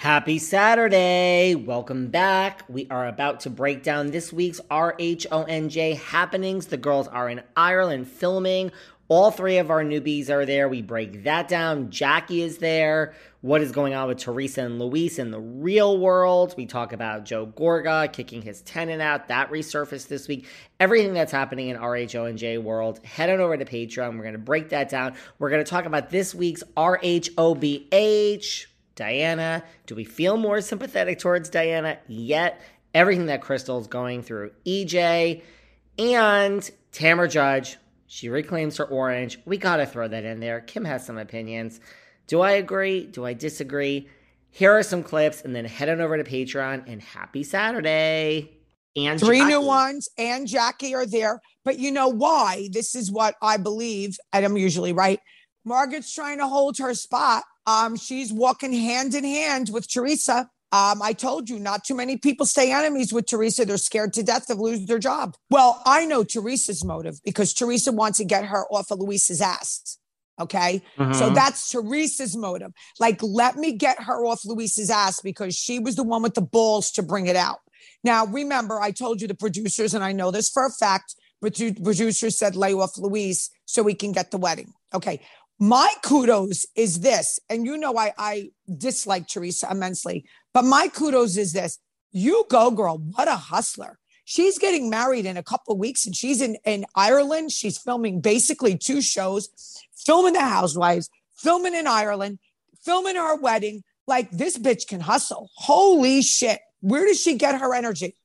Happy Saturday! Welcome back. We are about to break down this week's RHONJ happenings. The girls are in Ireland filming. All three of our newbies are there. We break that down. Jackie is there. What is going on with Teresa and Luis in the real world? We talk about Joe Gorga kicking his tenant out. That resurfaced this week. Everything that's happening in RHONJ world. Head on over to Patreon. We're going to break that down. We're going to talk about this week's RHOBH Diana. Do we feel more sympathetic towards Diana yet? Everything that Crystal's going through. EJ and Tamra Judge. She reclaims her orange. We got to throw that in there. Kim has some opinions. Do I agree? Do I disagree? Here are some clips, and then head on over to Patreon and happy Saturday. And three Jackie. new ones and Jackie are there. But you know why? This is what I believe, and I'm usually right. Margaret's trying to hold her spot um, she's walking hand in hand with Teresa. Um, I told you not too many people stay enemies with Teresa. They're scared to death of losing their job. Well, I know Teresa's motive because Teresa wants to get her off of Luis's ass. Okay. Mm-hmm. So that's Teresa's motive. Like, let me get her off Luis's ass because she was the one with the balls to bring it out. Now, remember, I told you the producers, and I know this for a fact, but producers said lay off Luis so we can get the wedding. Okay. My kudos is this, and you know I, I dislike Teresa immensely, but my kudos is this. You go, girl. What a hustler. She's getting married in a couple of weeks and she's in, in Ireland. She's filming basically two shows, filming the housewives, filming in Ireland, filming her wedding. Like this bitch can hustle. Holy shit. Where does she get her energy?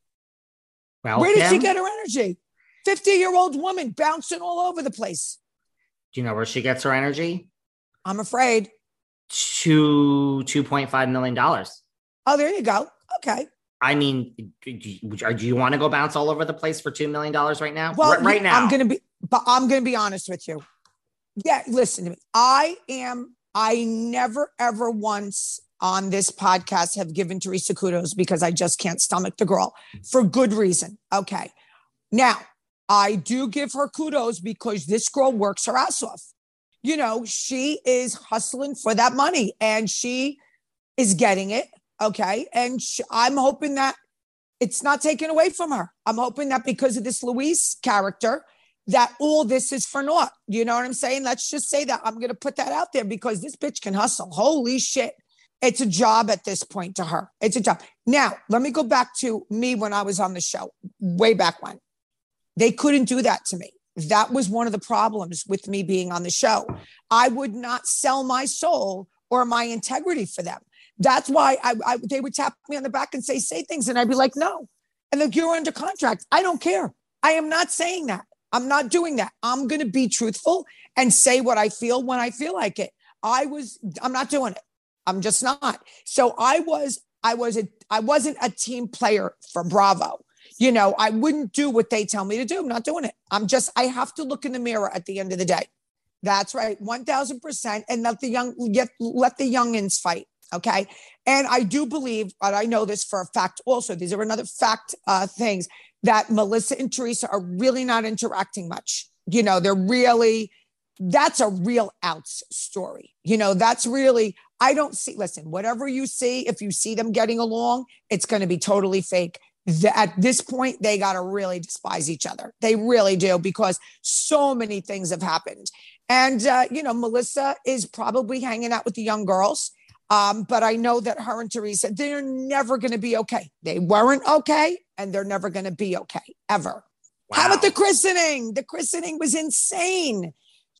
Well, Where did she get her energy? 50 year old woman bouncing all over the place. Do you know where she gets her energy? I'm afraid. Two two point five million dollars. Oh, there you go. Okay. I mean, do you, do you want to go bounce all over the place for two million dollars right now? Well, R- right now, I'm gonna be, but I'm gonna be honest with you. Yeah, listen to me. I am. I never ever once on this podcast have given Teresa kudos because I just can't stomach the girl mm. for good reason. Okay. Now, I do give her kudos because this girl works her ass off. You know, she is hustling for that money and she is getting it. Okay. And she, I'm hoping that it's not taken away from her. I'm hoping that because of this Luis character, that all this is for naught. You know what I'm saying? Let's just say that. I'm going to put that out there because this bitch can hustle. Holy shit. It's a job at this point to her. It's a job. Now, let me go back to me when I was on the show, way back when. They couldn't do that to me. That was one of the problems with me being on the show. I would not sell my soul or my integrity for them. That's why I, I, they would tap me on the back and say, say things. And I'd be like, no. And like, you're under contract. I don't care. I am not saying that. I'm not doing that. I'm going to be truthful and say what I feel when I feel like it. I was, I'm not doing it. I'm just not. So I was, I was a, I wasn't a team player for Bravo you know, I wouldn't do what they tell me to do. I'm not doing it. I'm just, I have to look in the mirror at the end of the day. That's right. 1000% and let the young, get, let the youngins fight. Okay. And I do believe, but I know this for a fact also, these are another fact uh, things that Melissa and Teresa are really not interacting much. You know, they're really, that's a real outs story. You know, that's really, I don't see, listen, whatever you see, if you see them getting along, it's going to be totally fake at this point, they got to really despise each other. They really do because so many things have happened. And, uh, you know, Melissa is probably hanging out with the young girls. Um, but I know that her and Teresa, they're never going to be okay. They weren't okay, and they're never going to be okay ever. Wow. How about the christening? The christening was insane.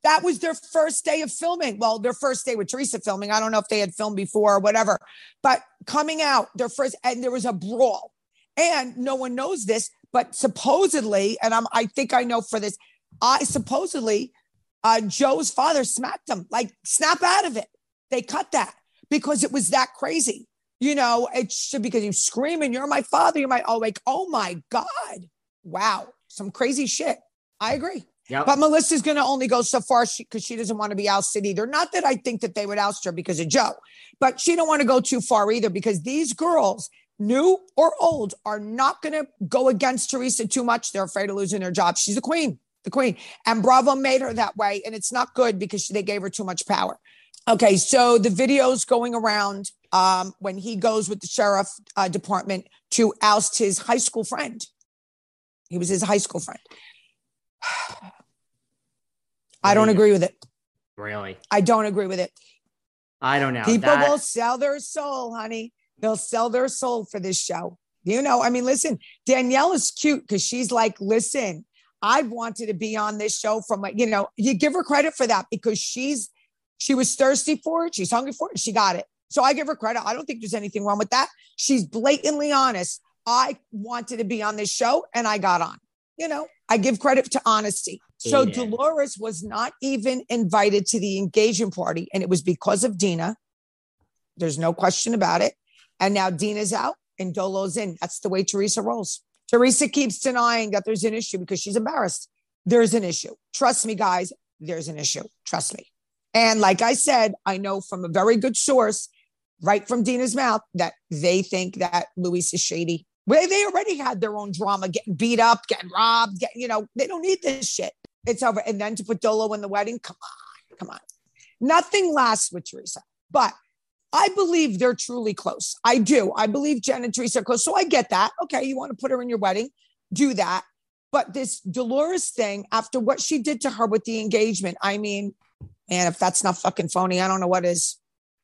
That was their first day of filming. Well, their first day with Teresa filming. I don't know if they had filmed before or whatever, but coming out, their first, and there was a brawl. And no one knows this, but supposedly, and I'm, I think I know for this, I supposedly, uh, Joe's father smacked him, like snap out of it. They cut that because it was that crazy. You know, it's because you're screaming, you're my father, you're my, oh, like, oh my God. Wow. Some crazy shit. I agree. Yep. But Melissa's going to only go so far because she, she doesn't want to be ousted either. Not that I think that they would oust her because of Joe, but she don't want to go too far either because these girls, new or old, are not going to go against Teresa too much. They're afraid of losing their job. She's a queen, the queen. And Bravo made her that way. And it's not good because they gave her too much power. Okay, so the video's going around um, when he goes with the sheriff uh, department to oust his high school friend. He was his high school friend. I don't agree with it. Really? I don't agree with it. I don't know. People That- will sell their soul, honey. They'll sell their soul for this show. You know, I mean, listen, Danielle is cute because she's like, listen, I've wanted to be on this show from you know, you give her credit for that because she's she was thirsty for it, she's hungry for it, she got it. So I give her credit. I don't think there's anything wrong with that. She's blatantly honest. I wanted to be on this show and I got on. You know, I give credit to honesty. So Aydin. Dolores was not even invited to the engagement party, and it was because of Dina. There's no question about it. And now Dina's out and Dolo's in. That's the way Teresa rolls. Teresa keeps denying that there's an issue because she's embarrassed. There's an issue. Trust me, guys, there's an issue. Trust me. And like I said, I know from a very good source, right from Dina's mouth, that they think that Luis is shady. They already had their own drama, getting beat up, getting robbed, getting, you know, they don't need this shit. It's over. And then to put Dolo in the wedding, come on, come on. Nothing lasts with Teresa, but I believe they're truly close. I do. I believe Jen and Teresa are close. So I get that. Okay, you want to put her in your wedding, do that. But this Dolores thing, after what she did to her with the engagement, I mean, man, if that's not fucking phony, I don't know what is.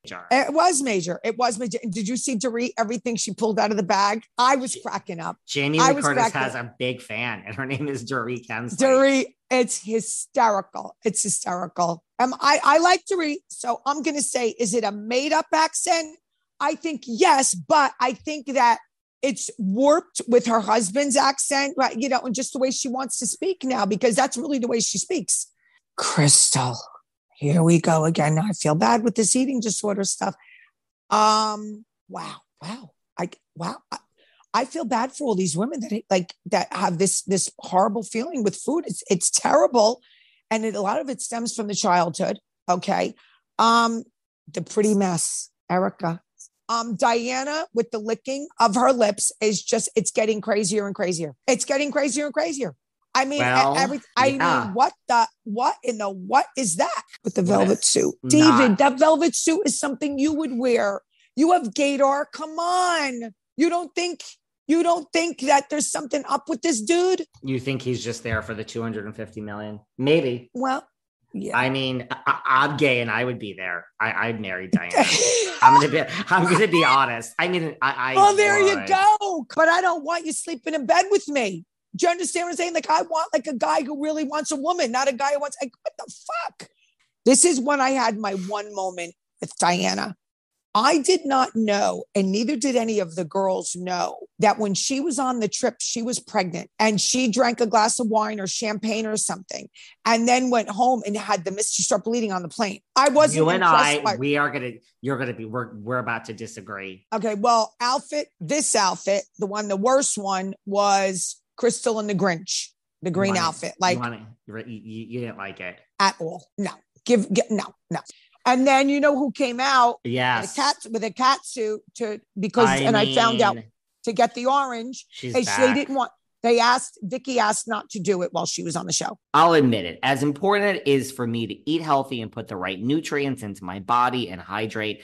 Jar. It was major. It was major. And Did you see Dorit, everything she pulled out of the bag? I was cracking up. Jamie I Lee Curtis cracking- has a big fan, and her name is Dorit Kemsley. Dorit, it's hysterical. It's hysterical. Um, I, I like Dorit. So I'm going to say, is it a made up accent? I think yes, but I think that it's warped with her husband's accent, right? You know, and just the way she wants to speak now, because that's really the way she speaks. Crystal, here we go again. I feel bad with this eating disorder stuff. Um, wow, wow. I wow. I, feel bad for all these women that like that have this this horrible feeling with food. It's it's terrible, and it, a lot of it stems from the childhood. Okay, um, the pretty mess, Erika. Um, Diana with the licking of her lips is just it's getting crazier and crazier. It's getting crazier and crazier. I mean, Well, every I yeah. mean, what the what in the what is that with the velvet is suit, David? That velvet suit is something you would wear. You have Gator. Come on, you don't think you don't think that there's something up with this dude? You think he's just there for the 250 million? Maybe. Well, yeah. I mean, I, I'm gay, and I would be there. I, I'd marry Diana. I'm gonna be. I'm gonna be honest. I mean, I. I oh, there you go. But I don't want you sleeping in bed with me. Do you understand what I'm saying? Like, I want like a guy who really wants a woman, not a guy who wants like what the fuck. This is when I had my one moment with Diana. I did not know, and neither did any of the girls know, that when she was on the trip, she was pregnant and she drank a glass of wine or champagne or something, and then went home and had the mist. She started bleeding on the plane. I wasn't. You and I, by- we are gonna. You're gonna be. We're we're about to disagree. Okay, well, outfit, this outfit, the one, the worst one was Crystal and the Grinch, the green outfit, like you, wanna- you, you, didn't like it. at all. No, give, get, no, no. And then you know who came out Yeah, cat with a cat suit to because, I and I found out to get the orange. she's They, back. they didn't want. They asked Vicki asked not to do it while she was on the show. I'll admit it. As important it is for me to eat healthy and put the right nutrients into my body and hydrate,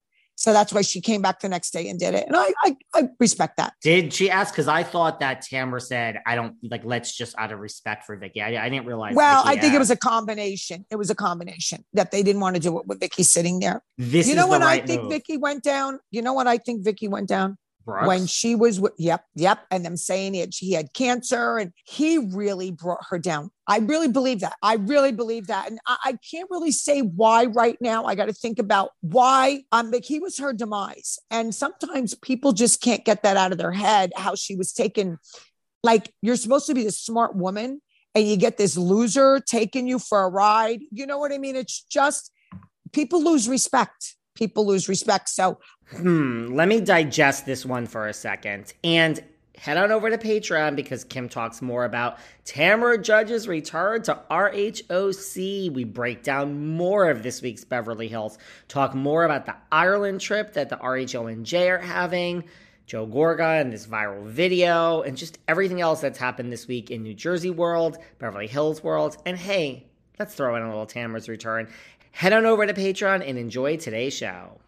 So that's why she came back the next day and did it. And I I, I respect that. Did she ask? Because I thought that Tamra said, I don't like, let's just out of respect for Vicki. I, I didn't realize. Well, Vicki I think asked. it was a combination. It was a combination that they didn't want to do it with Vicki sitting there. This you know when right I think move. Vicki went down? You know what I think Vicki went down? Brooks? when she was yep yep and them saying it she had cancer and he really brought her down. I really believe that. I really believe that and i, I can't really say why right now. I got to think about why um like he was her demise and sometimes people just can't get that out of their head how she was taken. Like you're supposed to be the smart woman and you get this loser taking you for a ride. You know what i mean? It's just people lose respect people lose respect so Hmm, let me digest this one for a second. And head on over to Patreon because Kim talks more about Tamra Judge's return to RHOC. We break down more of this week's Beverly Hills, talk more about the Ireland trip that the RHONJ are having, Joe Gorga and this viral video, and just everything else that's happened this week in New Jersey world, Beverly Hills world. And hey, let's throw in a little Tamra's return. Head on over to Patreon and enjoy today's show.